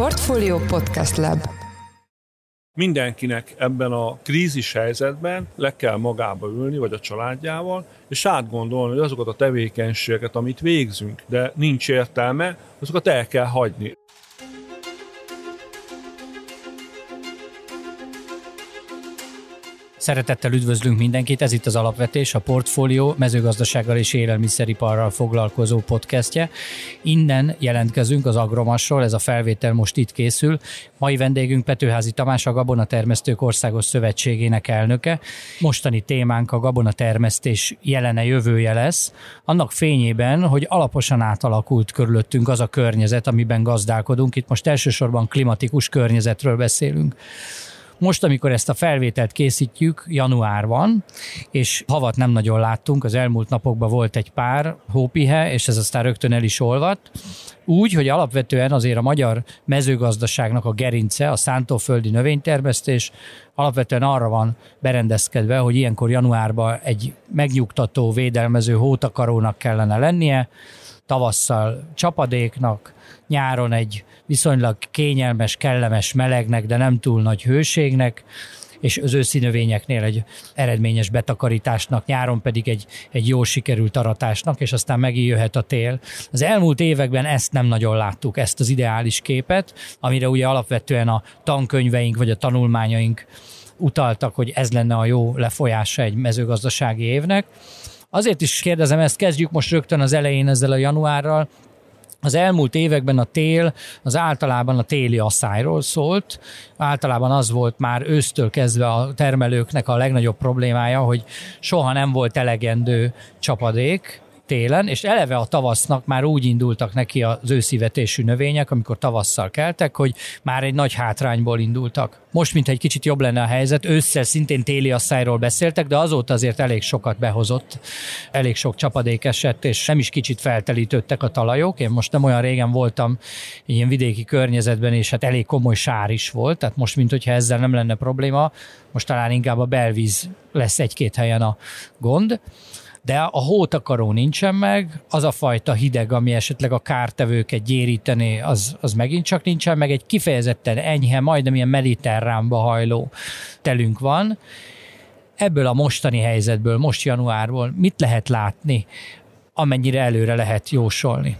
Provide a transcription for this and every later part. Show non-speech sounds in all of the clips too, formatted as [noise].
Portfolio Podcast Lab Mindenkinek ebben a krízis helyzetben le kell magába ülni, vagy a családjával, és átgondolni, hogy azokat a tevékenységeket, amit végzünk, de nincs értelme, azokat el kell hagyni. Szeretettel üdvözlünk mindenkit, ez itt az Alapvetés, a Portfólió mezőgazdasággal és élelmiszeriparral foglalkozó podcastje. Innen jelentkezünk az Agromasról, ez a felvétel most itt készül. Mai vendégünk Petőházi Tamás, a Gabona Termesztők Országos Szövetségének elnöke. Mostani témánk a gabona termesztés jelene jövője lesz, annak fényében, hogy alaposan átalakult körülöttünk az a környezet, amiben gazdálkodunk. Itt most elsősorban klimatikus környezetről beszélünk. Most, amikor ezt a felvételt készítjük, január van, és havat nem nagyon láttunk, az elmúlt napokban volt egy pár hópihe, és ez aztán rögtön el is olvadt. Úgy, hogy alapvetően azért a magyar mezőgazdaságnak a gerince, a szántóföldi növénytermesztés alapvetően arra van berendezkedve, hogy ilyenkor januárban egy megnyugtató, védelmező hótakarónak kellene lennie, tavasszal csapadéknak, nyáron egy viszonylag kényelmes, kellemes melegnek, de nem túl nagy hőségnek, és az őszi növényeknél egy eredményes betakarításnak, nyáron pedig egy, egy jó sikerült aratásnak, és aztán megjöhet a tél. Az elmúlt években ezt nem nagyon láttuk, ezt az ideális képet, amire ugye alapvetően a tankönyveink vagy a tanulmányaink utaltak, hogy ez lenne a jó lefolyása egy mezőgazdasági évnek. Azért is kérdezem ezt, kezdjük most rögtön az elején ezzel a januárral, az elmúlt években a tél az általában a téli asszályról szólt. Általában az volt már ősztől kezdve a termelőknek a legnagyobb problémája, hogy soha nem volt elegendő csapadék, télen, és eleve a tavasznak már úgy indultak neki az őszivetésű növények, amikor tavasszal keltek, hogy már egy nagy hátrányból indultak. Most, mint egy kicsit jobb lenne a helyzet, ősszel szintén téli asszályról beszéltek, de azóta azért elég sokat behozott, elég sok csapadék esett, és nem is kicsit feltelítődtek a talajok. Én most nem olyan régen voltam ilyen vidéki környezetben, és hát elég komoly sár is volt, tehát most, mint hogyha ezzel nem lenne probléma, most talán inkább a belvíz lesz egy-két helyen a gond de a hótakaró nincsen meg, az a fajta hideg, ami esetleg a kártevőket gyéríteni, az, az megint csak nincsen meg, egy kifejezetten enyhe, majdnem ilyen mediterránba hajló telünk van. Ebből a mostani helyzetből, most januárból mit lehet látni, amennyire előre lehet jósolni?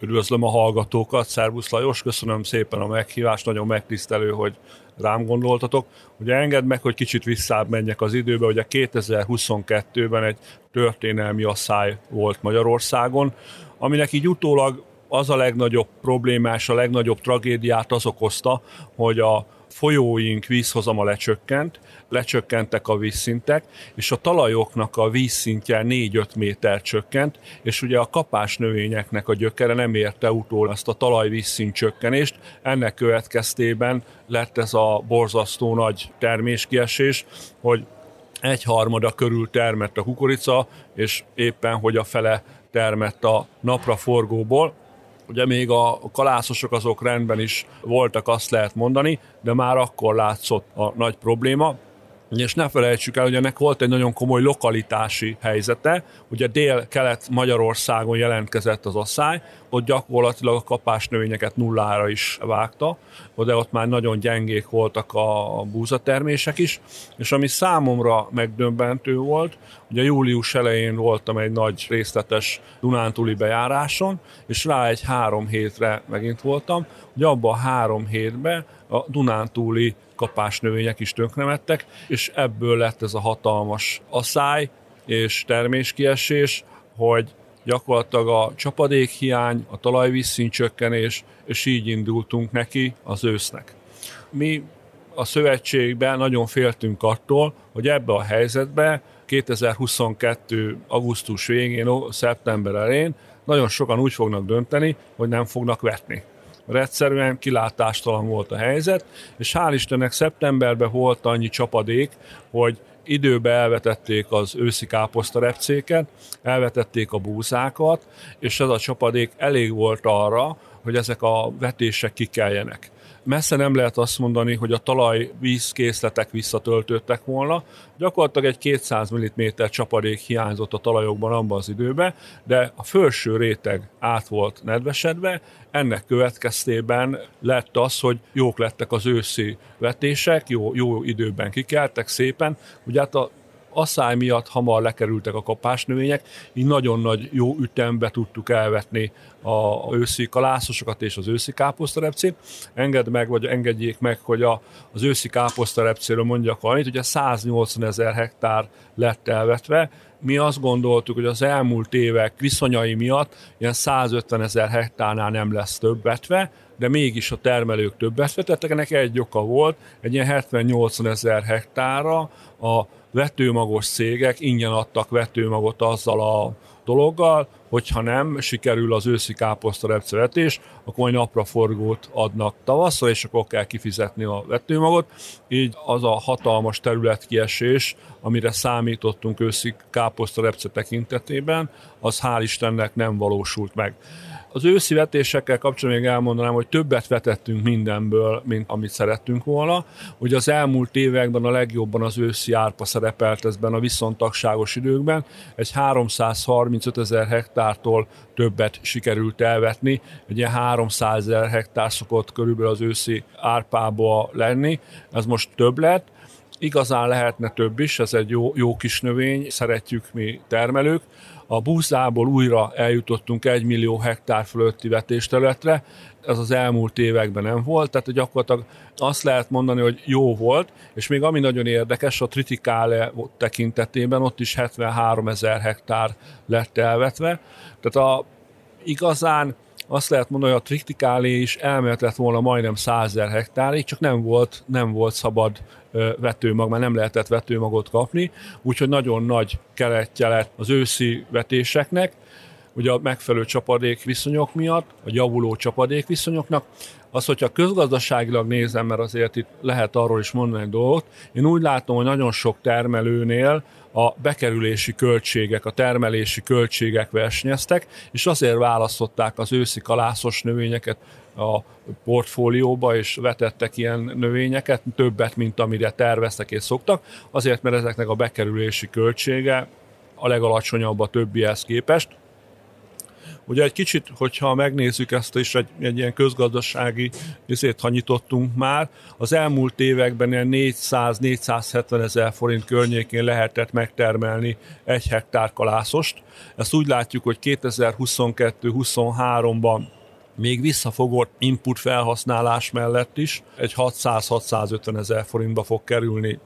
Üdvözlöm a hallgatókat, Szervusz Lajos, köszönöm szépen a meghívást, nagyon megtisztelő, hogy rám gondoltatok. Ugye engedd meg, hogy kicsit visszább menjek az időbe, ugye 2022-ben egy történelmi asszály volt Magyarországon, aminek így utólag az a legnagyobb problémás, a legnagyobb tragédiát az okozta, hogy a folyóink vízhozama lecsökkent, lecsökkentek a vízszintek, és a talajoknak a vízszintje 4-5 méter csökkent, és ugye a kapás növényeknek a gyökere nem érte utól ezt a talajvízszint csökkenést, ennek következtében lett ez a borzasztó nagy terméskiesés, hogy egy harmada körül termett a kukorica, és éppen hogy a fele termett a napraforgóból. Ugye még a kalászosok azok rendben is voltak, azt lehet mondani, de már akkor látszott a nagy probléma. És ne felejtsük el, hogy ennek volt egy nagyon komoly lokalitási helyzete. Ugye dél-kelet Magyarországon jelentkezett az asszály, ott gyakorlatilag a kapás növényeket nullára is vágta, de ott már nagyon gyengék voltak a búzatermések is, és ami számomra megdöbbentő volt, ugye július elején voltam egy nagy részletes Dunántúli bejáráson, és rá egy három hétre megint voltam, hogy abban a három hétben a Dunántúli kapásnövények is tönkremettek, és ebből lett ez a hatalmas asszály és terméskiesés, hogy gyakorlatilag a csapadékhiány, a talajvízszint csökkenés, és így indultunk neki az ősznek. Mi a szövetségben nagyon féltünk attól, hogy ebbe a helyzetbe 2022. augusztus végén, szeptember elején nagyon sokan úgy fognak dönteni, hogy nem fognak vetni mert egyszerűen kilátástalan volt a helyzet, és hál' Istennek szeptemberben volt annyi csapadék, hogy időbe elvetették az őszi káposztarepcéket, elvetették a búzákat, és ez a csapadék elég volt arra, hogy ezek a vetések kikeljenek. Messze nem lehet azt mondani, hogy a talaj vízkészletek visszatöltődtek volna. Gyakorlatilag egy 200 mm csapadék hiányzott a talajokban abban az időben, de a felső réteg át volt nedvesedve, ennek következtében lett az, hogy jók lettek az őszi vetések, jó, jó időben kikeltek szépen. Ugye hát a asszály miatt hamar lekerültek a kapásnövények, így nagyon nagy jó ütembe tudtuk elvetni a őszi kalászosokat és az őszi káposztarepcét. Engedd meg, vagy engedjék meg, hogy a, az őszi káposztarepcéről mondjak valamit, ugye 180 ezer hektár lett elvetve, mi azt gondoltuk, hogy az elmúlt évek viszonyai miatt ilyen 150 ezer hektárnál nem lesz több de mégis a termelők többet vetettek. Ennek egy oka volt, egy ilyen 70-80 ezer hektára a vetőmagos cégek ingyen adtak vetőmagot azzal a dologgal, hogyha nem sikerül az őszi káposzta repcevetés, akkor majd napraforgót adnak tavasszal, és akkor kell kifizetni a vetőmagot. Így az a hatalmas területkiesés, amire számítottunk őszi káposzta repce tekintetében, az hál' Istennek nem valósult meg. Az őszi vetésekkel kapcsolatban még elmondanám, hogy többet vetettünk mindenből, mint amit szerettünk volna. Ugye az elmúlt években a legjobban az őszi árpa szerepelt ezben a viszontagságos időkben. Egy 335 ezer hektártól többet sikerült elvetni. Egy ilyen 300 ezer hektár szokott körülbelül az őszi árpába lenni. Ez most több lett igazán lehetne több is, ez egy jó, jó kis növény, szeretjük mi termelők, a búzából újra eljutottunk egy millió hektár fölötti vetésterületre, ez az elmúlt években nem volt, tehát gyakorlatilag azt lehet mondani, hogy jó volt, és még ami nagyon érdekes, a tritikále tekintetében ott is 73 ezer hektár lett elvetve, tehát a, igazán azt lehet mondani, hogy a tritikálé is elmehetett volna majdnem 100 hektárig, csak nem volt, nem volt szabad vetőmag, már nem lehetett vetőmagot kapni, úgyhogy nagyon nagy keletje lett az őszi vetéseknek, ugye a megfelelő csapadék viszonyok miatt, a javuló csapadék viszonyoknak, az, hogyha közgazdaságilag nézem, mert azért itt lehet arról is mondani dolgot, én úgy látom, hogy nagyon sok termelőnél a bekerülési költségek, a termelési költségek versenyeztek, és azért választották az őszi kalászos növényeket a portfólióba, és vetettek ilyen növényeket, többet, mint amire terveztek és szoktak, azért, mert ezeknek a bekerülési költsége a legalacsonyabb a többihez képest, Ugye egy kicsit, hogyha megnézzük ezt is, egy, egy ilyen közgazdasági izét, ha nyitottunk már, az elmúlt években ilyen 400-470 ezer forint környékén lehetett megtermelni egy hektár kalászost. Ezt úgy látjuk, hogy 2022-23-ban még visszafogott input felhasználás mellett is egy 600-650 ezer forintba fog kerülni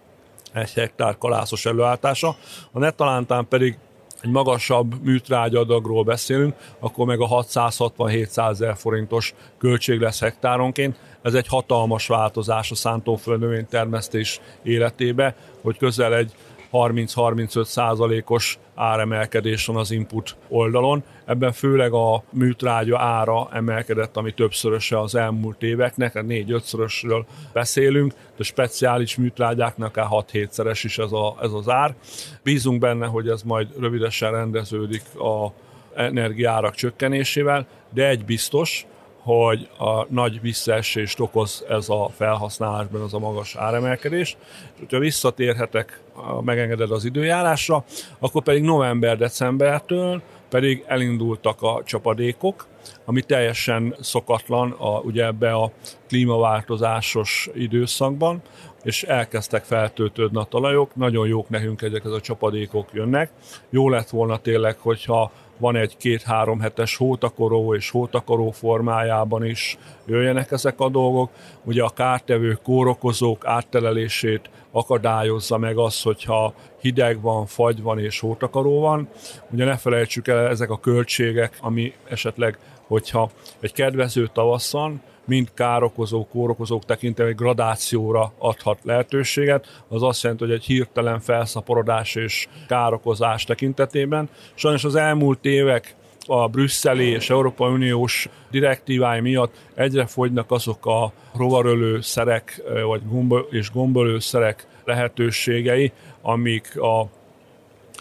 egy hektár kalászos előállítása. A netalántán pedig egy magasabb műtrágyadagról beszélünk, akkor meg a 660-700 ezer forintos költség lesz hektáronként. Ez egy hatalmas változás a szántóföld növénytermesztés életébe, hogy közel egy 30-35 százalékos áremelkedés van az input oldalon. Ebben főleg a műtrágya ára emelkedett, ami többszöröse az elmúlt éveknek, négy-ötszörösről beszélünk, de speciális műtrágyáknak akár 6-7-szeres is ez, a, ez az ár. Bízunk benne, hogy ez majd rövidesen rendeződik a energiárak csökkenésével, de egy biztos, hogy a nagy visszaesést okoz ez a felhasználásban, az a magas áremelkedés. És hogyha visszatérhetek, megengeded az időjárásra, akkor pedig november-decembertől pedig elindultak a csapadékok, ami teljesen szokatlan a, ugye ebbe a klímaváltozásos időszakban, és elkezdtek feltöltődni a talajok, nagyon jók nekünk ezek ez a csapadékok jönnek. Jó lett volna tényleg, hogyha van egy két-három hetes hótakoró és hótakoró formájában is jöjjenek ezek a dolgok. Ugye a kártevő kórokozók áttelelését akadályozza meg az, hogyha hideg van, fagy van és hótakaró van. Ugye ne felejtsük el ezek a költségek, ami esetleg, hogyha egy kedvező tavasszon, mind károkozók, kórokozók tekintve egy gradációra adhat lehetőséget, az azt jelenti, hogy egy hirtelen felszaporodás és károkozás tekintetében. Sajnos az elmúlt évek a brüsszeli és Európai Uniós direktívái miatt egyre fogynak azok a rovarölő szerek vagy gomb és gombolő szerek lehetőségei, amik a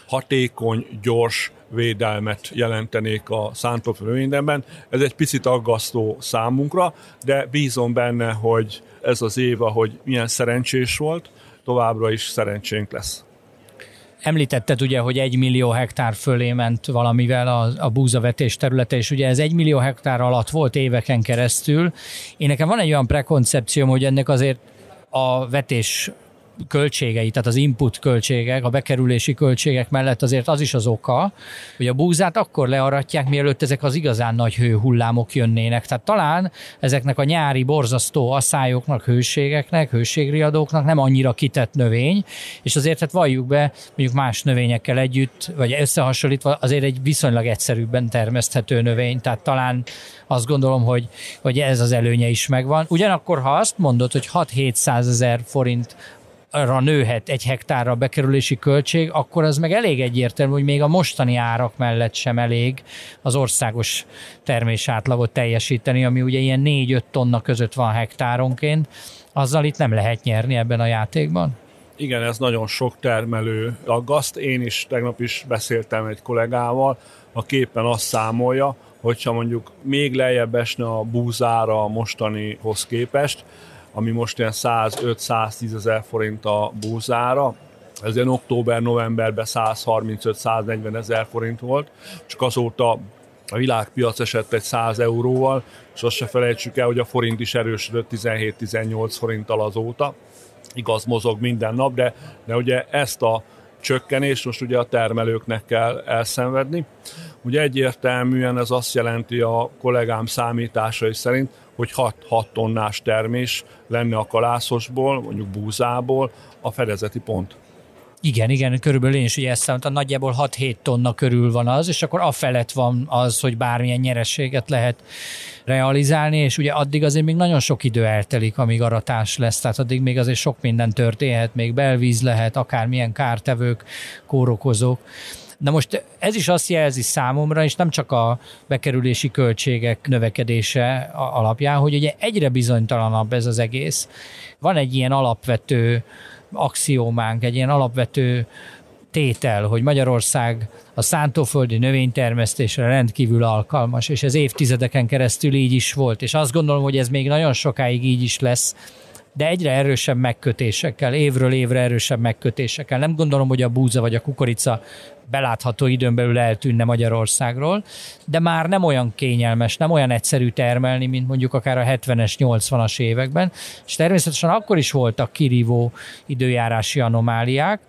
hatékony, gyors védelmet jelentenék a szántóföld Ez egy picit aggasztó számunkra, de bízom benne, hogy ez az év, ahogy milyen szerencsés volt, továbbra is szerencsénk lesz. Említetted ugye, hogy egy millió hektár fölé ment valamivel a, a búzavetés területe, és ugye ez egy millió hektár alatt volt éveken keresztül. Én nekem van egy olyan prekoncepcióm, hogy ennek azért a vetés költségei, tehát az input költségek, a bekerülési költségek mellett azért az is az oka, hogy a búzát akkor learatják, mielőtt ezek az igazán nagy hőhullámok jönnének. Tehát talán ezeknek a nyári borzasztó asszályoknak, hőségeknek, hőségriadóknak nem annyira kitett növény, és azért hát valljuk be, mondjuk más növényekkel együtt, vagy összehasonlítva azért egy viszonylag egyszerűbben termeszthető növény, tehát talán azt gondolom, hogy, hogy ez az előnye is megvan. Ugyanakkor, ha azt mondod, hogy 6-700 ezer forint ra nőhet egy hektárra bekerülési költség, akkor az meg elég egyértelmű, hogy még a mostani árak mellett sem elég az országos termés átlagot teljesíteni, ami ugye ilyen 4-5 tonna között van hektáronként, azzal itt nem lehet nyerni ebben a játékban. Igen, ez nagyon sok termelő aggaszt. Én is tegnap is beszéltem egy kollégával, a képen azt számolja, hogyha mondjuk még lejjebb esne a búzára a mostanihoz képest, ami most ilyen 105-110 ezer forint a búzára, ez ilyen október-novemberben 135-140 ezer forint volt, csak azóta a világpiac esett egy 100 euróval, és azt se felejtsük el, hogy a forint is erősödött 17-18 forinttal azóta. Igaz, mozog minden nap, de, de ugye ezt a csökkenést most ugye a termelőknek kell elszenvedni. Ugye egyértelműen ez azt jelenti a kollégám számításai szerint, hogy 6, 6 tonnás termés lenne a kalászosból, mondjuk búzából a fedezeti pont. Igen, igen, körülbelül én is ugye ezt számoltam, nagyjából 6-7 tonna körül van az, és akkor a felett van az, hogy bármilyen nyerességet lehet realizálni, és ugye addig azért még nagyon sok idő eltelik, amíg aratás lesz, tehát addig még azért sok minden történhet, még belvíz lehet, akármilyen kártevők, kórokozók. Na most ez is azt jelzi számomra, és nem csak a bekerülési költségek növekedése alapján, hogy ugye egyre bizonytalanabb ez az egész. Van egy ilyen alapvető axiómánk, egy ilyen alapvető tétel, hogy Magyarország a szántóföldi növénytermesztésre rendkívül alkalmas, és ez évtizedeken keresztül így is volt, és azt gondolom, hogy ez még nagyon sokáig így is lesz, de egyre erősebb megkötésekkel, évről évre erősebb megkötésekkel. Nem gondolom, hogy a búza vagy a kukorica belátható időn belül eltűnne Magyarországról, de már nem olyan kényelmes, nem olyan egyszerű termelni, mint mondjuk akár a 70-es, 80-as években, és természetesen akkor is voltak kirívó időjárási anomáliák,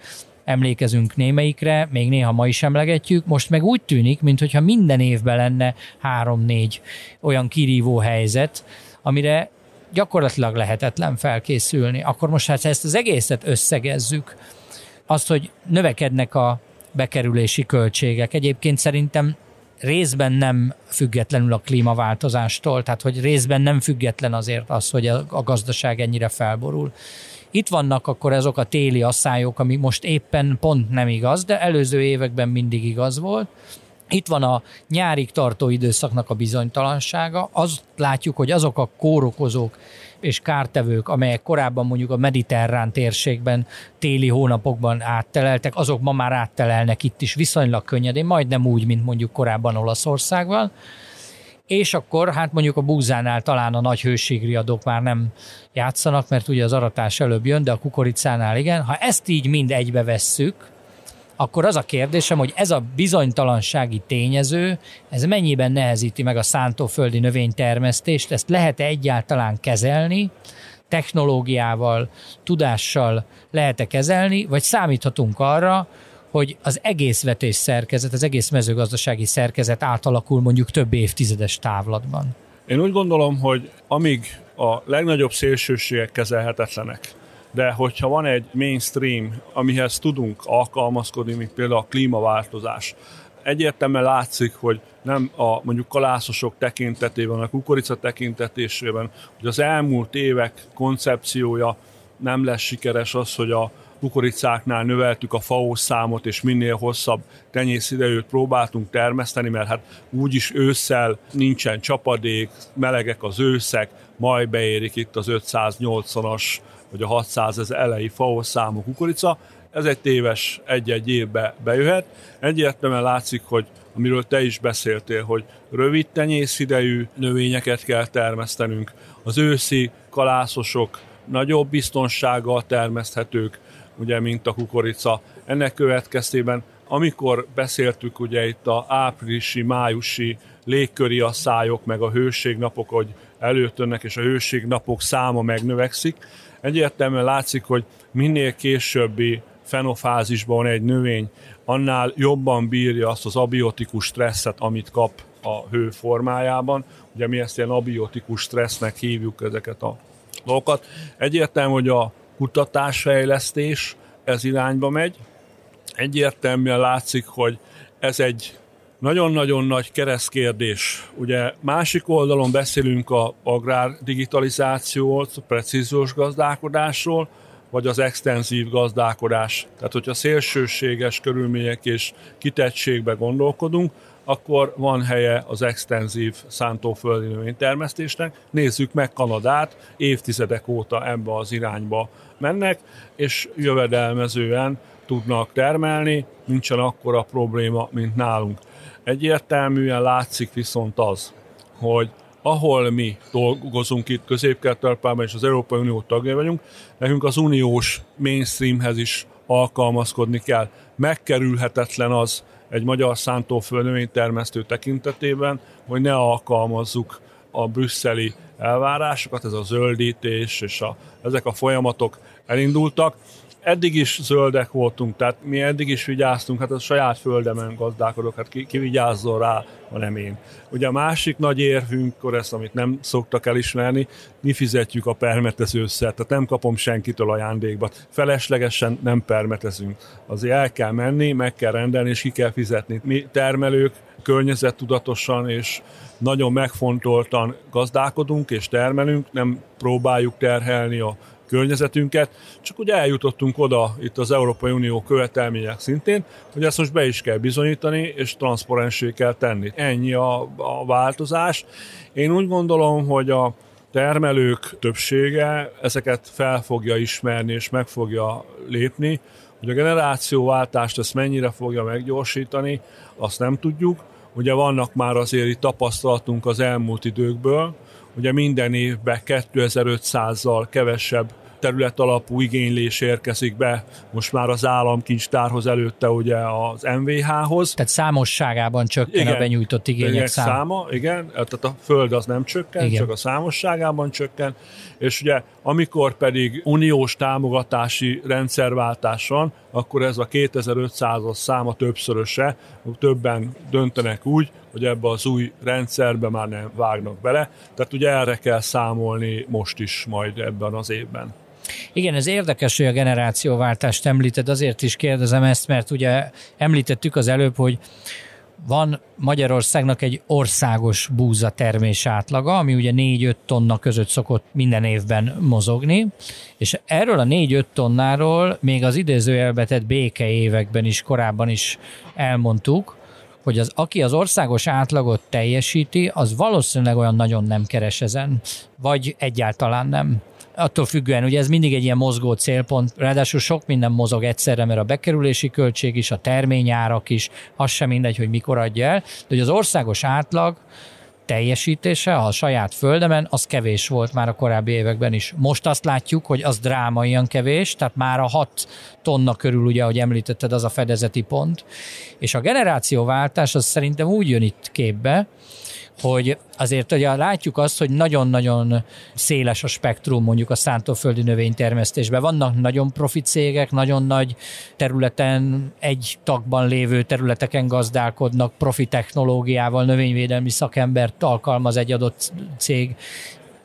emlékezünk némelyikre, még néha ma is emlegetjük, most meg úgy tűnik, mintha minden évben lenne három-négy olyan kirívó helyzet, amire gyakorlatilag lehetetlen felkészülni. Akkor most hát ezt az egészet összegezzük, azt, hogy növekednek a bekerülési költségek. Egyébként szerintem részben nem függetlenül a klímaváltozástól, tehát hogy részben nem független azért az, hogy a gazdaság ennyire felborul. Itt vannak akkor azok a téli asszályok, ami most éppen pont nem igaz, de előző években mindig igaz volt. Itt van a nyárig tartó időszaknak a bizonytalansága. Azt látjuk, hogy azok a kórokozók, és kártevők, amelyek korábban mondjuk a mediterrán térségben téli hónapokban átteleltek, azok ma már áttelelnek itt is viszonylag könnyedén, majdnem úgy, mint mondjuk korábban Olaszországban. És akkor hát mondjuk a búzánál talán a nagy hőségriadók már nem játszanak, mert ugye az aratás előbb jön, de a kukoricánál igen. Ha ezt így mind egybe vesszük, akkor az a kérdésem, hogy ez a bizonytalansági tényező, ez mennyiben nehezíti meg a szántóföldi növénytermesztést, ezt lehet-e egyáltalán kezelni, technológiával, tudással lehet-e kezelni, vagy számíthatunk arra, hogy az egész vetés szerkezet, az egész mezőgazdasági szerkezet átalakul mondjuk több évtizedes távlatban? Én úgy gondolom, hogy amíg a legnagyobb szélsőségek kezelhetetlenek, de hogyha van egy mainstream, amihez tudunk alkalmazkodni, mint például a klímaváltozás, egyértelműen látszik, hogy nem a mondjuk kalászosok tekintetében, a kukorica tekintetésében, hogy az elmúlt évek koncepciója nem lesz sikeres az, hogy a kukoricáknál növeltük a FAO számot, és minél hosszabb tenyészidejűt próbáltunk termeszteni, mert hát úgyis ősszel nincsen csapadék, melegek az őszek, majd beérik itt az 580-as vagy a 600 ezer elejé FAO számú kukorica, ez egy téves egy-egy évbe bejöhet. Egyértelműen látszik, hogy amiről te is beszéltél, hogy rövid tenyészidejű növényeket kell termesztenünk. Az őszi kalászosok nagyobb biztonsággal termeszthetők, ugye, mint a kukorica. Ennek következtében, amikor beszéltük ugye itt a áprilisi, májusi légköri asszályok, meg a hőségnapok, hogy előtönnek, és a hőségnapok száma megnövekszik, egyértelműen látszik, hogy minél későbbi fenofázisban egy növény, annál jobban bírja azt az abiotikus stresszet, amit kap a hő formájában. Ugye mi ezt ilyen abiotikus stressznek hívjuk ezeket a dolgokat. Egyértelmű, hogy a kutatásfejlesztés ez irányba megy. Egyértelműen látszik, hogy ez egy nagyon-nagyon nagy keresztkérdés. Ugye másik oldalon beszélünk a agrár digitalizációról, a precíziós gazdálkodásról, vagy az extenzív gazdálkodás. Tehát, hogyha szélsőséges körülmények és kitettségbe gondolkodunk, akkor van helye az extenzív szántóföldi növénytermesztésnek. Nézzük meg Kanadát, évtizedek óta ebbe az irányba mennek, és jövedelmezően tudnak termelni, nincsen akkora probléma, mint nálunk. Egyértelműen látszik viszont az, hogy ahol mi dolgozunk itt közép és az Európai Unió tagja vagyunk, nekünk az uniós mainstreamhez is alkalmazkodni kell. Megkerülhetetlen az egy magyar szántóföld növénytermesztő tekintetében, hogy ne alkalmazzuk a brüsszeli elvárásokat, ez a zöldítés és a, ezek a folyamatok elindultak eddig is zöldek voltunk, tehát mi eddig is vigyáztunk, hát a saját földemen gazdálkodok, hát ki, ki vigyázzon rá, ha nem én. Ugye a másik nagy érvünk, akkor ezt, amit nem szoktak elismerni, mi fizetjük a permetezőszer, tehát nem kapom senkitől ajándékba. Feleslegesen nem permetezünk. Azért el kell menni, meg kell rendelni, és ki kell fizetni. Mi termelők környezettudatosan és nagyon megfontoltan gazdálkodunk és termelünk, nem próbáljuk terhelni a környezetünket, csak ugye eljutottunk oda itt az Európai Unió követelmények szintén, hogy ezt most be is kell bizonyítani, és transzparensé kell tenni. Ennyi a, a változás. Én úgy gondolom, hogy a termelők többsége ezeket fel fogja ismerni, és meg fogja lépni, hogy a generációváltást ezt mennyire fogja meggyorsítani, azt nem tudjuk. Ugye vannak már azért itt tapasztalatunk az elmúlt időkből, Ugye minden évben 2500-zal kevesebb terület alapú igénylés érkezik be most már az államkincstárhoz előtte ugye az MVH-hoz. Tehát számosságában csökken igen, a benyújtott igények száma. száma. Igen, tehát a föld az nem csökken, igen. csak a számosságában csökken, és ugye amikor pedig uniós támogatási rendszerváltás van, akkor ez a 2500-as száma többszöröse, többen döntenek úgy, hogy ebbe az új rendszerbe már nem vágnak bele. Tehát ugye erre kell számolni most is majd ebben az évben. Igen, ez érdekes, hogy a generációváltást említed, azért is kérdezem ezt, mert ugye említettük az előbb, hogy van Magyarországnak egy országos búza termés átlaga, ami ugye 4-5 tonna között szokott minden évben mozogni, és erről a 4-5 tonnáról még az idézőjelbetett béke években is korábban is elmondtuk, hogy az, aki az országos átlagot teljesíti, az valószínűleg olyan nagyon nem keres ezen, vagy egyáltalán nem attól függően, ugye ez mindig egy ilyen mozgó célpont, ráadásul sok minden mozog egyszerre, mert a bekerülési költség is, a terményárak is, az sem mindegy, hogy mikor adja el, de hogy az országos átlag teljesítése a saját földemen, az kevés volt már a korábbi években is. Most azt látjuk, hogy az drámaian kevés, tehát már a 6 tonna körül, ugye, ahogy említetted, az a fedezeti pont. És a generációváltás az szerintem úgy jön itt képbe, hogy azért ugye látjuk azt, hogy nagyon-nagyon széles a spektrum mondjuk a szántóföldi növénytermesztésben. Vannak nagyon profi cégek, nagyon nagy területen, egy tagban lévő területeken gazdálkodnak, profi technológiával, növényvédelmi szakembert alkalmaz egy adott cég,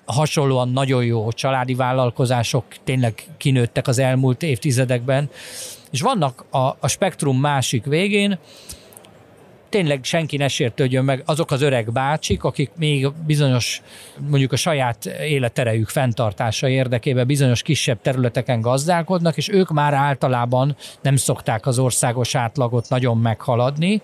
hasonlóan nagyon jó családi vállalkozások tényleg kinőttek az elmúlt évtizedekben, és vannak a, a spektrum másik végén, tényleg senki ne sértődjön meg azok az öreg bácsik, akik még bizonyos, mondjuk a saját életerejük fenntartása érdekében bizonyos kisebb területeken gazdálkodnak, és ők már általában nem szokták az országos átlagot nagyon meghaladni,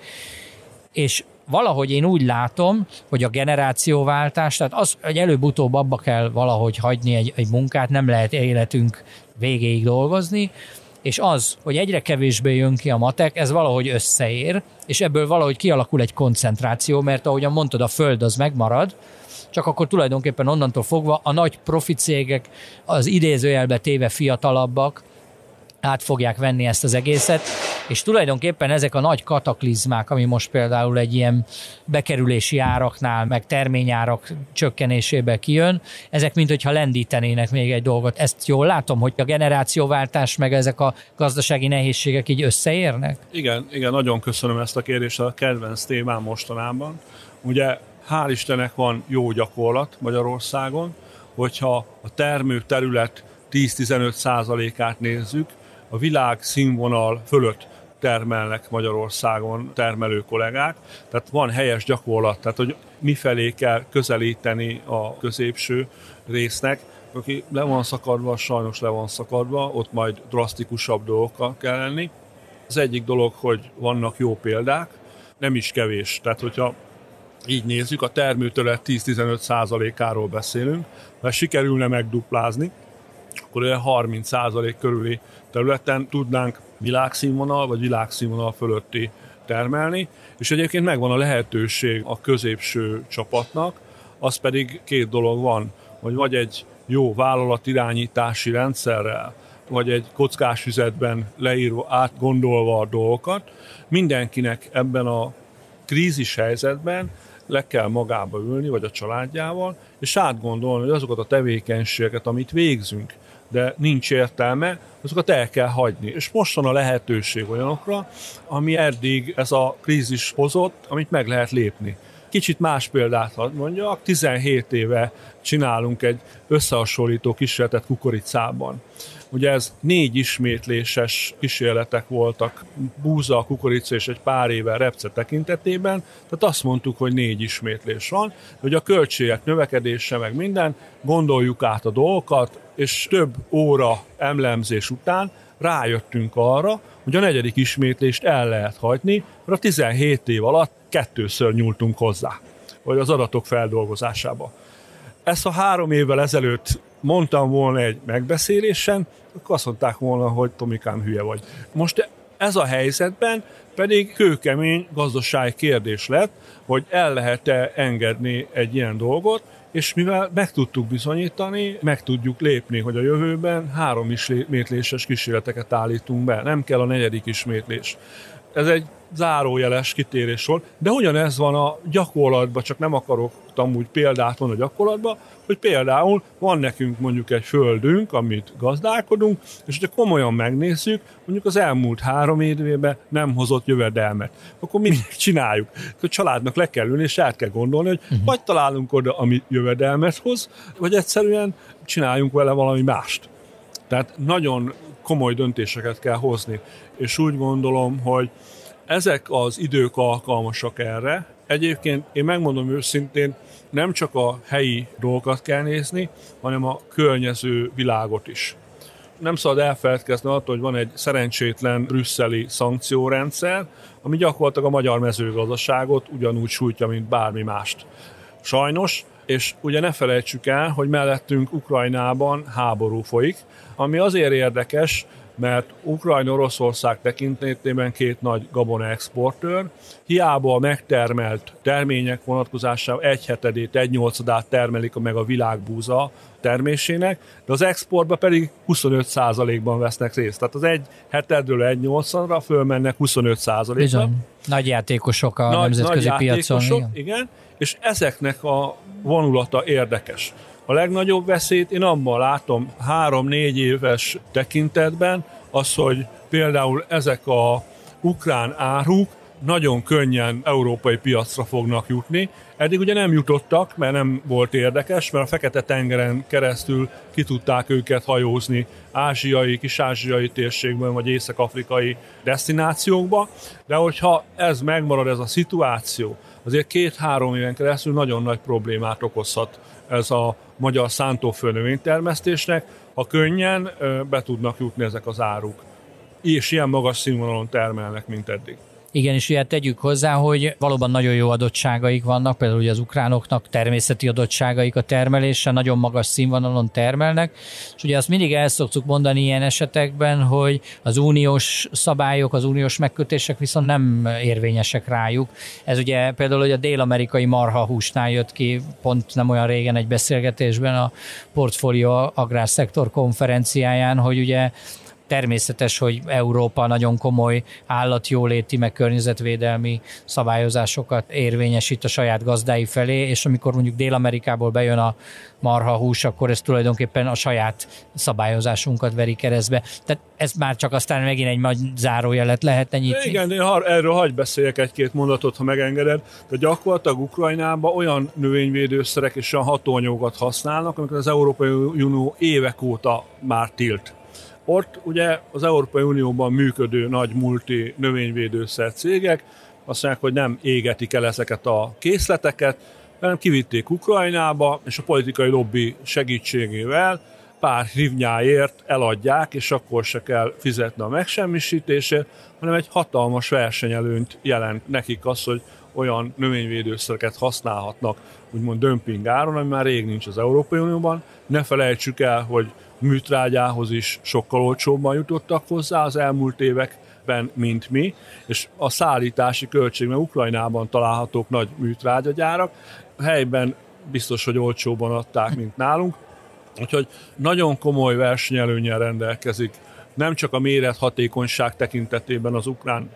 és valahogy én úgy látom, hogy a generációváltás, tehát az, hogy előbb-utóbb abba kell valahogy hagyni egy, egy munkát, nem lehet életünk végéig dolgozni, és az, hogy egyre kevésbé jön ki a matek, ez valahogy összeér, és ebből valahogy kialakul egy koncentráció, mert ahogyan mondtad, a föld az megmarad, csak akkor tulajdonképpen onnantól fogva a nagy profi cégek, az idézőjelbe téve fiatalabbak, át fogják venni ezt az egészet, és tulajdonképpen ezek a nagy kataklizmák, ami most például egy ilyen bekerülési áraknál, meg terményárak csökkenésébe kijön, ezek mint hogyha lendítenének még egy dolgot. Ezt jól látom, hogy a generációváltás meg ezek a gazdasági nehézségek így összeérnek? Igen, igen, nagyon köszönöm ezt a kérdést, a kedvenc témám mostanában. Ugye hál' Istennek van jó gyakorlat Magyarországon, hogyha a termő terület 10-15 százalékát nézzük, a világ színvonal fölött termelnek Magyarországon termelő kollégák, tehát van helyes gyakorlat, tehát hogy mifelé kell közelíteni a középső résznek, aki le van szakadva, sajnos le van szakadva, ott majd drasztikusabb dolgokkal kell lenni. Az egyik dolog, hogy vannak jó példák, nem is kevés. Tehát, hogyha így nézzük, a termőtölet 10-15 százalékáról beszélünk, ha sikerülne megduplázni, akkor olyan 30 százalék körüli területen tudnánk világszínvonal vagy világszínvonal fölötti termelni, és egyébként megvan a lehetőség a középső csapatnak, az pedig két dolog van, hogy vagy egy jó vállalatirányítási rendszerrel, vagy egy kockás üzletben leírva, átgondolva a dolgokat, mindenkinek ebben a krízis helyzetben le kell magába ülni, vagy a családjával, és átgondolni, hogy azokat a tevékenységeket, amit végzünk, de nincs értelme, azokat el kell hagyni. És most van a lehetőség olyanokra, ami eddig ez a krízis hozott, amit meg lehet lépni. Kicsit más példát hadd mondjak, 17 éve csinálunk egy összehasonlító kísérletet kukoricában. Ugye ez négy ismétléses kísérletek voltak, búza, kukorica és egy pár éve repce tekintetében, tehát azt mondtuk, hogy négy ismétlés van, hogy a költségek növekedése meg minden, gondoljuk át a dolgokat, és több óra emlemzés után rájöttünk arra, hogy a negyedik ismétlést el lehet hagyni, mert a 17 év alatt kettőször nyúltunk hozzá, vagy az adatok feldolgozásába. Ezt a három évvel ezelőtt mondtam volna egy megbeszélésen, akkor azt mondták volna, hogy Tomikám hülye vagy. Most ez a helyzetben pedig kőkemény gazdasági kérdés lett, hogy el lehet-e engedni egy ilyen dolgot, és mivel meg tudtuk bizonyítani, meg tudjuk lépni, hogy a jövőben három ismétléses kísérleteket állítunk be, nem kell a negyedik ismétlés. Ez egy zárójeles kitérés volt, de ugyanez van a gyakorlatban, csak nem akarok amúgy példát van a gyakorlatban, hogy például van nekünk mondjuk egy földünk, amit gazdálkodunk, és hogyha komolyan megnézzük, mondjuk az elmúlt három évben nem hozott jövedelmet, akkor mi [laughs] csináljuk? A családnak le kell ülni, és át kell gondolni, hogy uh-huh. vagy találunk oda, ami jövedelmet hoz, vagy egyszerűen csináljunk vele valami mást. Tehát nagyon komoly döntéseket kell hozni, és úgy gondolom, hogy ezek az idők alkalmasak erre. Egyébként én megmondom őszintén, nem csak a helyi dolgokat kell nézni, hanem a környező világot is. Nem szabad elfeledkezni attól, hogy van egy szerencsétlen brüsszeli szankciórendszer, ami gyakorlatilag a magyar mezőgazdaságot ugyanúgy sújtja, mint bármi mást. Sajnos, és ugye ne felejtsük el, hogy mellettünk Ukrajnában háború folyik, ami azért érdekes, mert Ukrajna-Oroszország tekintetében két nagy gabona exportőr, hiába a megtermelt termények vonatkozásában egy hetedét, egy nyolcadát termelik meg a világbúza termésének, de az exportban pedig 25%-ban vesznek részt. Tehát az egy hetedről egy nyolcadra fölmennek 25%-ra. Bizony. Nagy játékosok a nagy, nemzetközi nagy piacon. Igen. igen, és ezeknek a vonulata érdekes. A legnagyobb veszélyt én abban látom három-négy éves tekintetben, az, hogy például ezek a ukrán áruk nagyon könnyen európai piacra fognak jutni. Eddig ugye nem jutottak, mert nem volt érdekes, mert a Fekete-tengeren keresztül ki tudták őket hajózni ázsiai, kis-ázsiai térségben, vagy észak-afrikai destinációkba, de hogyha ez megmarad, ez a szituáció, azért két-három éven keresztül nagyon nagy problémát okozhat ez a magyar szántóföld növénytermesztésnek, ha könnyen be tudnak jutni ezek az áruk. És ilyen magas színvonalon termelnek, mint eddig. Igen, és ugye tegyük hozzá, hogy valóban nagyon jó adottságaik vannak, például ugye az ukránoknak természeti adottságaik a termelése, nagyon magas színvonalon termelnek, és ugye azt mindig el szoktuk mondani ilyen esetekben, hogy az uniós szabályok, az uniós megkötések viszont nem érvényesek rájuk. Ez ugye például, hogy a dél-amerikai marhahúsnál jött ki pont nem olyan régen egy beszélgetésben a Portfolio Agrárszektor konferenciáján, hogy ugye természetes, hogy Európa nagyon komoly állatjóléti, meg környezetvédelmi szabályozásokat érvényesít a saját gazdái felé, és amikor mondjuk Dél-Amerikából bejön a marha hús, akkor ez tulajdonképpen a saját szabályozásunkat veri keresztbe. Tehát ez már csak aztán megint egy nagy zárójelet lehetne nyitni. Igen, én erről hagy beszéljek egy-két mondatot, ha megengeded. De gyakorlatilag Ukrajnában olyan növényvédőszerek és olyan hatóanyagokat használnak, amiket az Európai Unió évek óta már tilt. Ott ugye az Európai Unióban működő nagy multi növényvédőszer cégek azt mondják, hogy nem égetik el ezeket a készleteket, hanem kivitték Ukrajnába, és a politikai lobby segítségével pár hívnyáért eladják, és akkor se kell fizetni a megsemmisítésért, hanem egy hatalmas versenyelőnyt jelent nekik az, hogy olyan növényvédőszereket használhatnak, úgymond dömping áron, ami már rég nincs az Európai Unióban. Ne felejtsük el, hogy műtrágyához is sokkal olcsóbban jutottak hozzá az elmúlt években, mint mi, és a szállítási költség, mert Ukrajnában találhatók nagy műtrágyagyárak, helyben biztos, hogy olcsóban adták, mint nálunk, úgyhogy nagyon komoly versenyelőnyel rendelkezik, nem csak a méret hatékonyság tekintetében az ukrán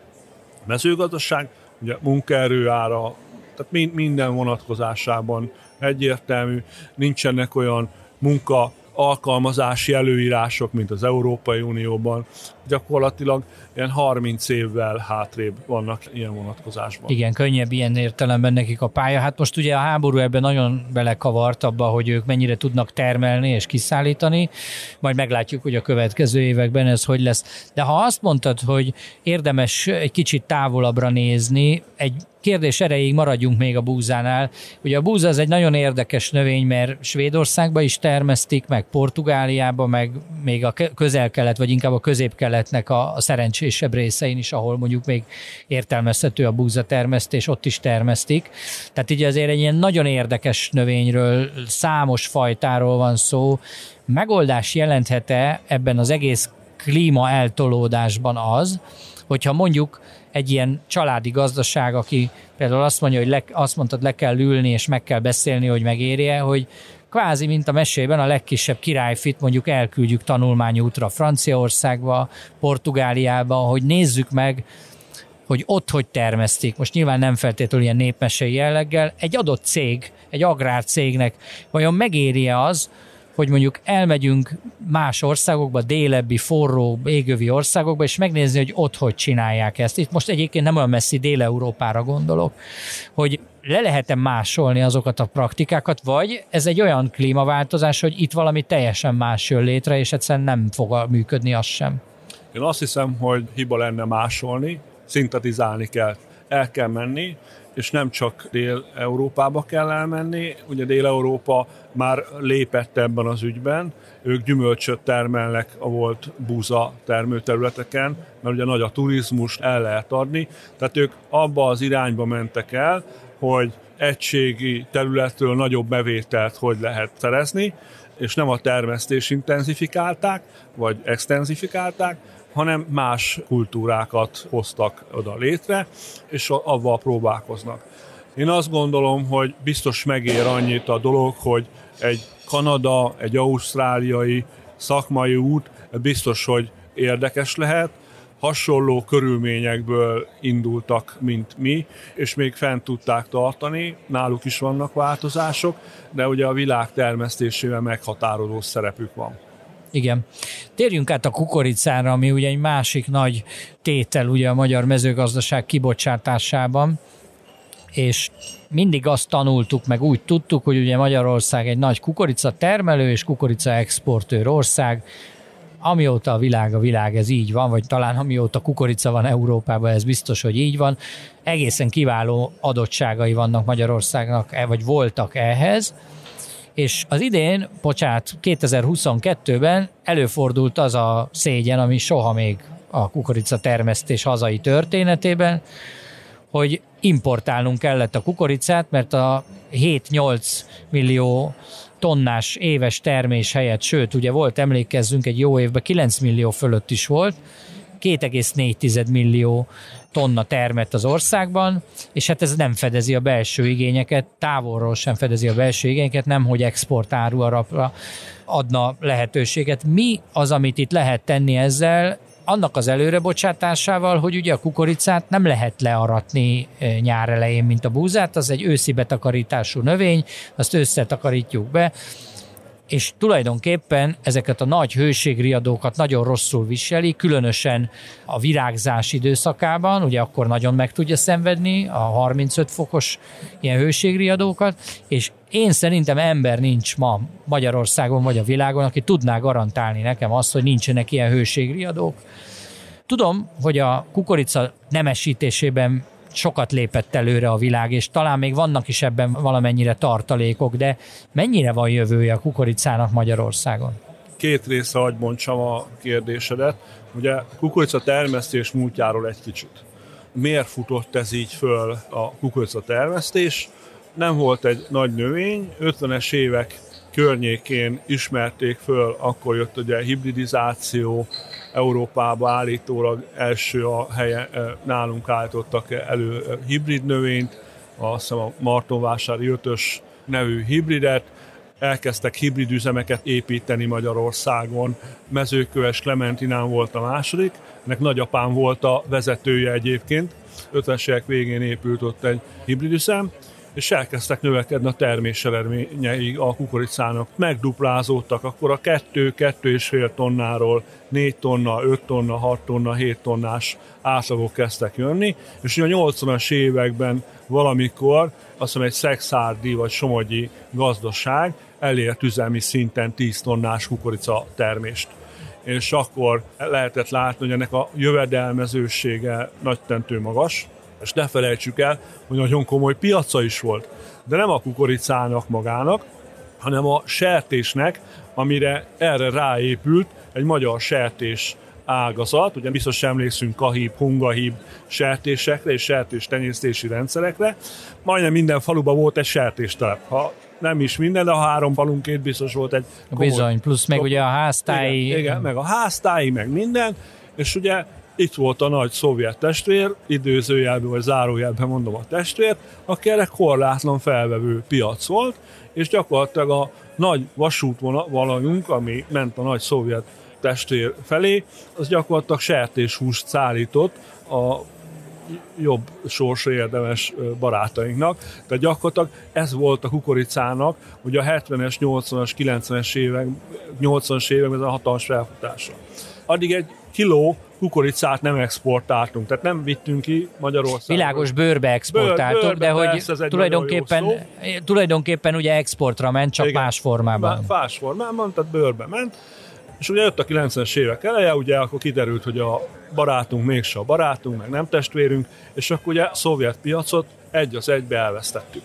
mezőgazdaság, ugye munkaerő ára, tehát minden vonatkozásában egyértelmű, nincsenek olyan munka alkalmazási előírások, mint az Európai Unióban, gyakorlatilag ilyen 30 évvel hátrébb vannak ilyen vonatkozásban. Igen, könnyebb ilyen értelemben nekik a pálya. Hát most ugye a háború ebben nagyon belekavart abba, hogy ők mennyire tudnak termelni és kiszállítani, majd meglátjuk, hogy a következő években ez hogy lesz. De ha azt mondtad, hogy érdemes egy kicsit távolabbra nézni, egy kérdés erejéig maradjunk még a búzánál. Ugye a búza az egy nagyon érdekes növény, mert Svédországba is termesztik, meg Portugáliába, meg még a közel-kelet, vagy inkább a közép-keletnek a szerencsésebb részein is, ahol mondjuk még értelmezhető a búza termesztés, ott is termesztik. Tehát így azért egy ilyen nagyon érdekes növényről, számos fajtáról van szó. Megoldás jelenthet-e ebben az egész klíma eltolódásban az, hogyha mondjuk egy ilyen családi gazdaság, aki például azt mondja, hogy le, azt mondtad, le kell ülni és meg kell beszélni, hogy megérje, hogy kvázi, mint a mesében, a legkisebb királyfit mondjuk elküldjük tanulmányútra Franciaországba, Portugáliába, hogy nézzük meg, hogy ott hogy termesztik. Most nyilván nem feltétlenül ilyen népmesei jelleggel. Egy adott cég, egy agrárcégnek vajon megéri az, hogy mondjuk elmegyünk más országokba, délebbi, forró, égövi országokba, és megnézni, hogy ott hogy csinálják ezt. Itt most egyébként nem olyan messzi Dél-Európára gondolok, hogy le lehet-e másolni azokat a praktikákat, vagy ez egy olyan klímaváltozás, hogy itt valami teljesen más jön létre, és egyszerűen nem fog működni az sem. Én azt hiszem, hogy hiba lenne másolni, szintetizálni kell. El kell menni, és nem csak Dél-Európába kell elmenni, ugye Dél-Európa már lépett ebben az ügyben, ők gyümölcsöt termelnek a volt búza termőterületeken, mert ugye nagy a turizmus, el lehet adni, tehát ők abba az irányba mentek el, hogy egységi területről nagyobb bevételt hogy lehet szerezni, és nem a termesztés intenzifikálták, vagy extenzifikálták, hanem más kultúrákat hoztak oda létre, és avval próbálkoznak. Én azt gondolom, hogy biztos megér annyit a dolog, hogy egy Kanada, egy ausztráliai szakmai út biztos, hogy érdekes lehet, hasonló körülményekből indultak, mint mi, és még fent tudták tartani, náluk is vannak változások, de ugye a világ termesztésével meghatározó szerepük van. Igen. Térjünk át a kukoricára, ami ugye egy másik nagy tétel ugye a magyar mezőgazdaság kibocsátásában, és mindig azt tanultuk, meg úgy tudtuk, hogy ugye Magyarország egy nagy kukorica termelő és kukorica exportőr ország, amióta a világ a világ, ez így van, vagy talán amióta kukorica van Európában, ez biztos, hogy így van. Egészen kiváló adottságai vannak Magyarországnak, e, vagy voltak ehhez, és az idén, bocsánat, 2022-ben előfordult az a szégyen, ami soha még a kukorica termesztés hazai történetében, hogy importálnunk kellett a kukoricát, mert a 7-8 millió tonnás éves termés helyett, sőt, ugye volt, emlékezzünk, egy jó évben 9 millió fölött is volt, 2,4 millió tonna termett az országban, és hát ez nem fedezi a belső igényeket, távolról sem fedezi a belső igényeket, nem hogy exportáru arapra adna lehetőséget. Mi az, amit itt lehet tenni ezzel? annak az előrebocsátásával, hogy ugye a kukoricát nem lehet learatni e, nyár elején, mint a búzát, az egy őszi betakarítású növény, azt összetakarítjuk be, és tulajdonképpen ezeket a nagy hőségriadókat nagyon rosszul viseli, különösen a virágzás időszakában, ugye akkor nagyon meg tudja szenvedni a 35 fokos ilyen hőségriadókat, és én szerintem ember nincs ma Magyarországon vagy a világon, aki tudná garantálni nekem azt, hogy nincsenek ilyen hőségriadók. Tudom, hogy a kukorica nemesítésében sokat lépett előre a világ, és talán még vannak is ebben valamennyire tartalékok, de mennyire van jövője a kukoricának Magyarországon? Két része, hogy mondjam a kérdésedet. Ugye kukorica termesztés múltjáról egy kicsit. Miért futott ez így föl a kukorica termesztés? Nem volt egy nagy növény, 50-es évek környékén ismerték föl, akkor jött ugye hibridizáció, Európába állítólag első a helye, eh, nálunk állítottak elő eh, hibrid növényt, azt hiszem a Martonvásári 5-ös nevű hibridet, elkezdtek hibrid üzemeket építeni Magyarországon. Mezőköves Klementinán volt a második, ennek nagyapám volt a vezetője egyébként. 50-es évek végén épült ott egy hibrid üzem, és elkezdtek növekedni a termés eredményei a kukoricának. Megduplázódtak, akkor a 2-2,5 tonnáról. 4 tonna, 5 tonna, 6 tonna, 7 tonnás átlagok kezdtek jönni, és a 80-as években valamikor azt hiszem egy szexárdi vagy somogyi gazdaság elért üzemi szinten 10 tonnás kukorica termést. És akkor lehetett látni, hogy ennek a jövedelmezősége nagy tentő magas, és ne felejtsük el, hogy nagyon komoly piaca is volt. De nem a kukoricának magának, hanem a sertésnek, amire erre ráépült egy magyar sertés ágazat, ugye biztos emlékszünk kahib, hungahib sertésekre és sertés tenyésztési rendszerekre. Majdnem minden faluban volt egy sertéstelep. Ha nem is minden, de a három falunként biztos volt egy komoly, Bizony, plusz meg ugye a háztái. Igen, igen, meg a háztái, meg minden, és ugye itt volt a nagy szovjet testvér, időzőjelben vagy zárójelben mondom a testvér, aki erre korlátlan felvevő piac volt, és gyakorlatilag a nagy vasútvonalunk, ami ment a nagy szovjet testvér felé, az gyakorlatilag sertéshúst szállított a jobb sorsra érdemes barátainknak. Tehát gyakorlatilag ez volt a kukoricának, hogy a 70-es, 80-as, 90-es évek, 80-as évek ez a hatalmas felfutása. Addig egy kiló kukoricát nem exportáltunk, tehát nem vittünk ki Magyarországon. Világos bőrbe exportáltuk, bőr, bőrbe, de hogy tulajdonképpen, tulajdonképpen ugye exportra ment, csak Igen, más formában. Más formában, tehát bőrbe ment. És ugye jött a 90-es évek eleje, ugye akkor kiderült, hogy a barátunk mégse a barátunk, meg nem testvérünk, és akkor ugye a szovjet piacot egy az egybe elvesztettük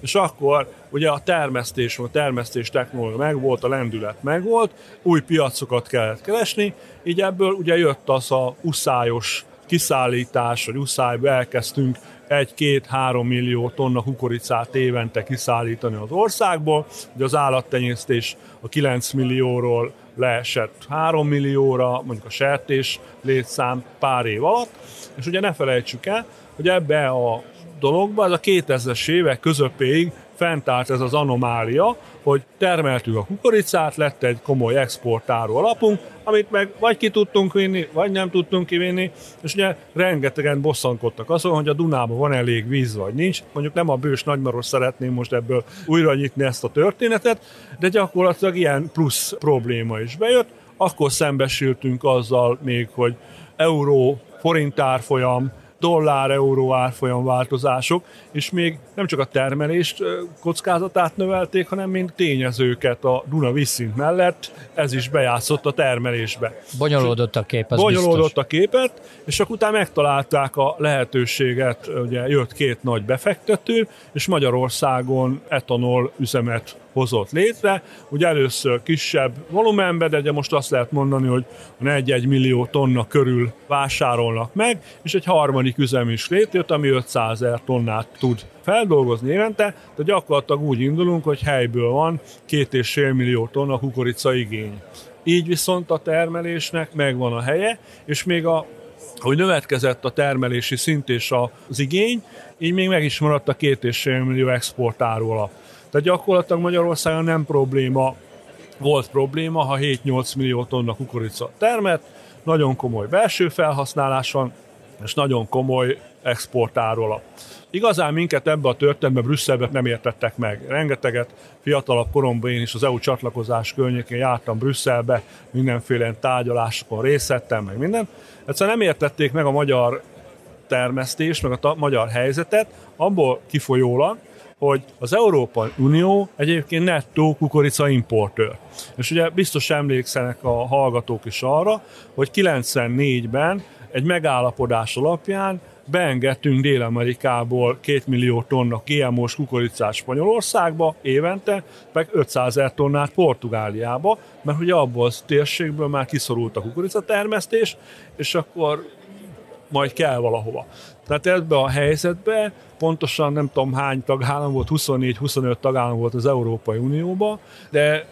és akkor ugye a termesztés, a termesztés technológia megvolt, a lendület megvolt, új piacokat kellett keresni, így ebből ugye jött az a uszályos kiszállítás, vagy uszályba elkezdtünk egy-két-három millió tonna kukoricát évente kiszállítani az országból. Ugye az állattenyésztés a 9 millióról leesett 3 millióra, mondjuk a sertés létszám pár év alatt, és ugye ne felejtsük el, hogy ebbe a dologban, ez a 2000-es évek közepéig fent állt ez az anomália, hogy termeltük a kukoricát, lett egy komoly exportáró alapunk, amit meg vagy ki tudtunk vinni, vagy nem tudtunk kivinni, és ugye rengetegen bosszankodtak azon, hogy a Dunában van elég víz, vagy nincs. Mondjuk nem a bős nagymaros szeretném most ebből újra nyitni ezt a történetet, de gyakorlatilag ilyen plusz probléma is bejött. Akkor szembesültünk azzal még, hogy euró, forintárfolyam, dollár-euró árfolyam változások, és még nem csak a termelést kockázatát növelték, hanem mint tényezőket a Duna vízszint mellett, ez is bejátszott a termelésbe. Bonyolódott a kép, az Bonyolódott biztos. a képet, és akkor utána megtalálták a lehetőséget, ugye jött két nagy befektető, és Magyarországon etanol üzemet hozott létre. Ugye először kisebb volumenbe, de ugye most azt lehet mondani, hogy 1-1 millió tonna körül vásárolnak meg, és egy harmadik üzem is létrejött, ami 500 ezer tonnát tud feldolgozni évente, de gyakorlatilag úgy indulunk, hogy helyből van két és fél millió tonna kukorica igény. Így viszont a termelésnek megvan a helye, és még a hogy növetkezett a termelési szint és az igény, így még meg is maradt a két és millió exportáró alap. Tehát gyakorlatilag Magyarországon nem probléma, volt probléma, ha 7-8 millió tonna kukorica termet, nagyon komoly belső felhasználás van, és nagyon komoly exportáról. Igazán minket ebbe a történetbe Brüsszelbe nem értettek meg. Rengeteget fiatalabb koromban én is az EU csatlakozás környékén jártam Brüsszelbe, mindenféle tárgyalásokon részt vettem, meg minden. Egyszerűen nem értették meg a magyar termesztést, meg a ta- magyar helyzetet, abból kifolyólag, hogy az Európai Unió egyébként nettó kukorica importőr. És ugye biztos emlékszenek a hallgatók is arra, hogy 94-ben egy megállapodás alapján beengedtünk Dél-Amerikából 2 millió tonna GMO-s kukoricát Spanyolországba évente, meg 500 ezer tonnát Portugáliába, mert ugye abból a térségből már kiszorult a kukoricatermesztés, és akkor majd kell valahova. Tehát ebbe a helyzetbe pontosan nem tudom hány tagállam volt, 24-25 tagállam volt az Európai Unióban, de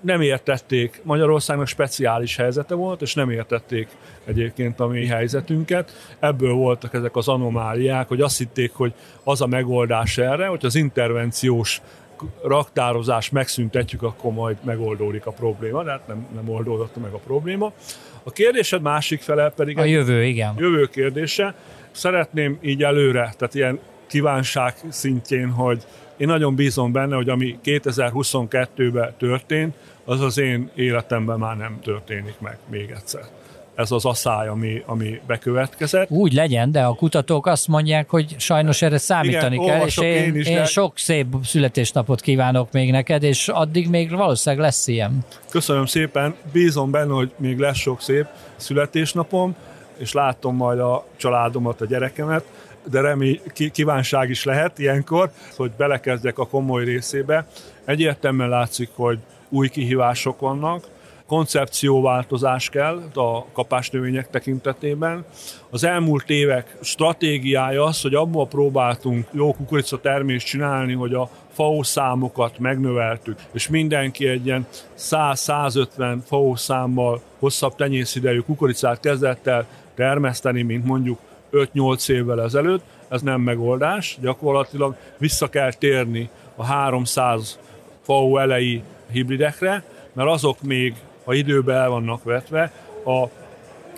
nem értették, Magyarországnak speciális helyzete volt, és nem értették egyébként a mi helyzetünket. Ebből voltak ezek az anomáliák, hogy azt hitték, hogy az a megoldás erre, hogy az intervenciós raktározás megszüntetjük, akkor majd megoldódik a probléma, de hát nem, nem oldódott meg a probléma. A kérdésed másik fele pedig... A jövő, igen. Jövő kérdése. Szeretném így előre, tehát ilyen kívánság szintjén, hogy én nagyon bízom benne, hogy ami 2022-ben történt, az az én életemben már nem történik meg még egyszer. Ez az asszály, ami, ami bekövetkezett. Úgy legyen, de a kutatók azt mondják, hogy sajnos erre számítani Igen, kell, és én, én is, én de- sok szép születésnapot kívánok még neked, és addig még valószínűleg lesz ilyen. Köszönöm szépen, bízom benne, hogy még lesz sok szép születésnapom, és látom majd a családomat, a gyerekemet, de remény, ki- kívánság is lehet ilyenkor, hogy belekezdjek a komoly részébe. Egyértelműen látszik, hogy új kihívások vannak, koncepcióváltozás kell a kapásnövények tekintetében. Az elmúlt évek stratégiája az, hogy abból próbáltunk jó kukorica termést csinálni, hogy a FAO számokat megnöveltük, és mindenki egy ilyen 100-150 FAO számmal hosszabb tenyészidejű kukoricát kezdett el termeszteni, mint mondjuk 5-8 évvel ezelőtt, ez nem megoldás, gyakorlatilag vissza kell térni a 300 FAO elejé hibridekre, mert azok még, ha időben el vannak vetve, a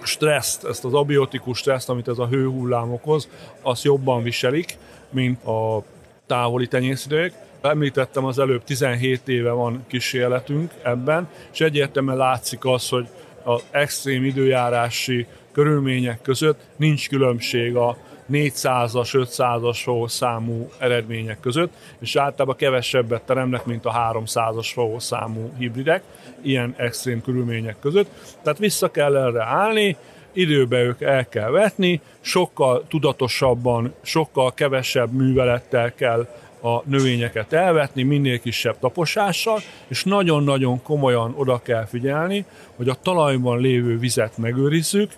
stresszt, ezt az abiotikus stresszt, amit ez a hőhullám okoz, azt jobban viselik, mint a távoli tenyészidők. Említettem az előbb, 17 éve van kísérletünk ebben, és egyértelműen látszik az, hogy az extrém időjárási körülmények között nincs különbség a 400-as, 500-as számú eredmények között, és általában kevesebbet teremnek, mint a 300-as számú hibridek, ilyen extrém körülmények között. Tehát vissza kell erre állni, időbe ők el kell vetni, sokkal tudatosabban, sokkal kevesebb művelettel kell a növényeket elvetni, minél kisebb taposással, és nagyon-nagyon komolyan oda kell figyelni, hogy a talajban lévő vizet megőrizzük,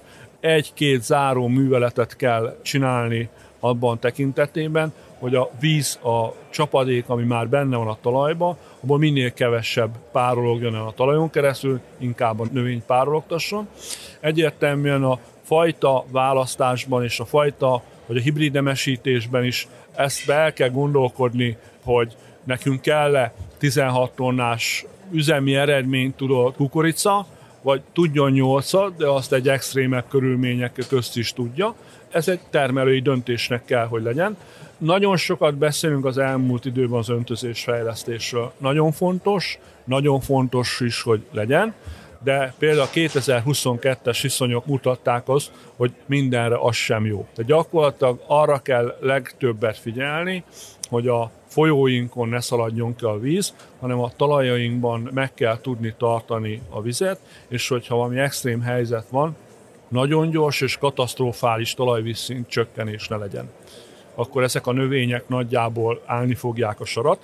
egy-két záró műveletet kell csinálni abban tekintetében, hogy a víz, a csapadék, ami már benne van a talajban, abból minél kevesebb párologjon el a talajon keresztül, inkább a növény párologtasson. Egyértelműen a fajta választásban és a fajta, vagy a hibrid nemesítésben is ezt be el kell gondolkodni, hogy nekünk kell-e 16 tonnás üzemi eredményt tudó kukorica, vagy tudjon 8 de azt egy extrémebb körülmények közt is tudja. Ez egy termelői döntésnek kell, hogy legyen. Nagyon sokat beszélünk az elmúlt időben az öntözés fejlesztésről. Nagyon fontos, nagyon fontos is, hogy legyen, de például a 2022-es viszonyok mutatták azt, hogy mindenre az sem jó. De gyakorlatilag arra kell legtöbbet figyelni, hogy a folyóinkon ne szaladjon ki a víz, hanem a talajainkban meg kell tudni tartani a vizet, és hogyha valami extrém helyzet van, nagyon gyors és katasztrofális talajvízszint csökkenés ne legyen. Akkor ezek a növények nagyjából állni fogják a sarat,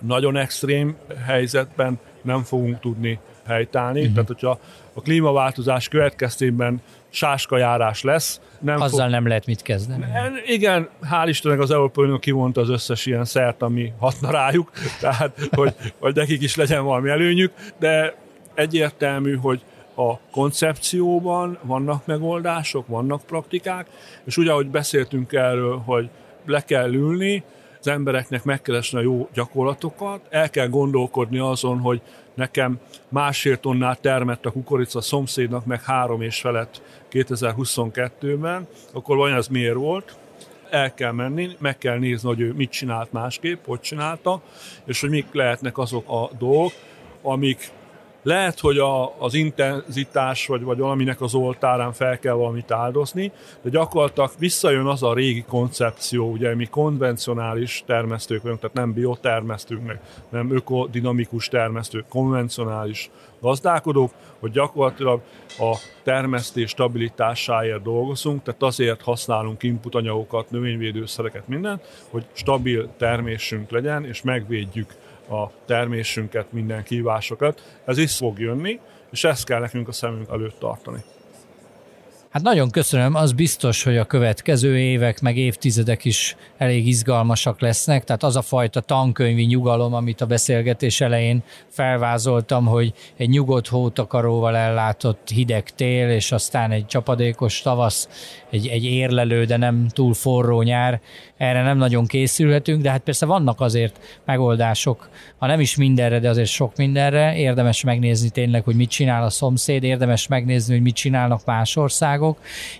nagyon extrém helyzetben nem fogunk tudni helytállni. Uh-huh. Tehát, hogyha a klímaváltozás következtében sáskajárás lesz. Nem Azzal fog... nem lehet mit kezdeni. Igen, hál' Istennek az Európai Unió kivonta az összes ilyen szert, ami hatna rájuk, [laughs] tehát hogy, hogy nekik is legyen valami előnyük, de egyértelmű, hogy a koncepcióban vannak megoldások, vannak praktikák, és ugye, ahogy beszéltünk erről, hogy le kell ülni, az embereknek megkeresni a jó gyakorlatokat, el kell gondolkodni azon, hogy nekem másfél tonnát termett a kukorica szomszédnak, meg három és felett 2022-ben, akkor vajon ez miért volt? El kell menni, meg kell nézni, hogy ő mit csinált másképp, hogy csinálta, és hogy mik lehetnek azok a dolgok, amik lehet, hogy a, az intenzitás vagy, vagy valaminek az oltárán fel kell valamit áldozni, de gyakorlatilag visszajön az a régi koncepció, ugye mi konvencionális termesztők vagyunk, tehát nem biotermesztők, meg nem ökodinamikus termesztők, konvencionális gazdálkodók, hogy gyakorlatilag a termesztés stabilitásáért dolgozunk, tehát azért használunk inputanyagokat, növényvédőszereket, mindent, hogy stabil termésünk legyen, és megvédjük a termésünket, minden kívásokat. Ez is fog jönni, és ezt kell nekünk a szemünk előtt tartani. Hát nagyon köszönöm, az biztos, hogy a következő évek, meg évtizedek is elég izgalmasak lesznek, tehát az a fajta tankönyvi nyugalom, amit a beszélgetés elején felvázoltam, hogy egy nyugodt hótakaróval ellátott hideg tél, és aztán egy csapadékos tavasz, egy, egy érlelő, de nem túl forró nyár, erre nem nagyon készülhetünk, de hát persze vannak azért megoldások, ha nem is mindenre, de azért sok mindenre, érdemes megnézni tényleg, hogy mit csinál a szomszéd, érdemes megnézni, hogy mit csinálnak más országok,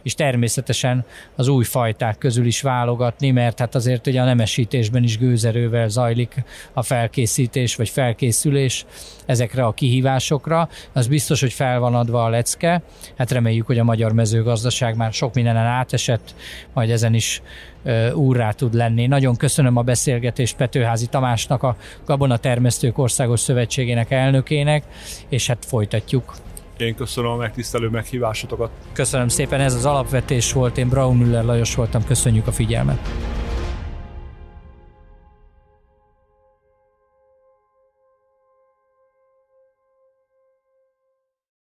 és természetesen az új fajták közül is válogatni, mert hát azért ugye a nemesítésben is gőzerővel zajlik a felkészítés vagy felkészülés ezekre a kihívásokra. Az biztos, hogy fel van adva a lecke, hát reméljük, hogy a magyar mezőgazdaság már sok mindenen átesett, majd ezen is úrrá tud lenni. Nagyon köszönöm a beszélgetést Petőházi Tamásnak, a Gabona Termesztők Országos Szövetségének elnökének, és hát folytatjuk. Én köszönöm a megtisztelő meghívásotokat. Köszönöm szépen, ez az alapvetés volt, én Braun Müller Lajos voltam, köszönjük a figyelmet.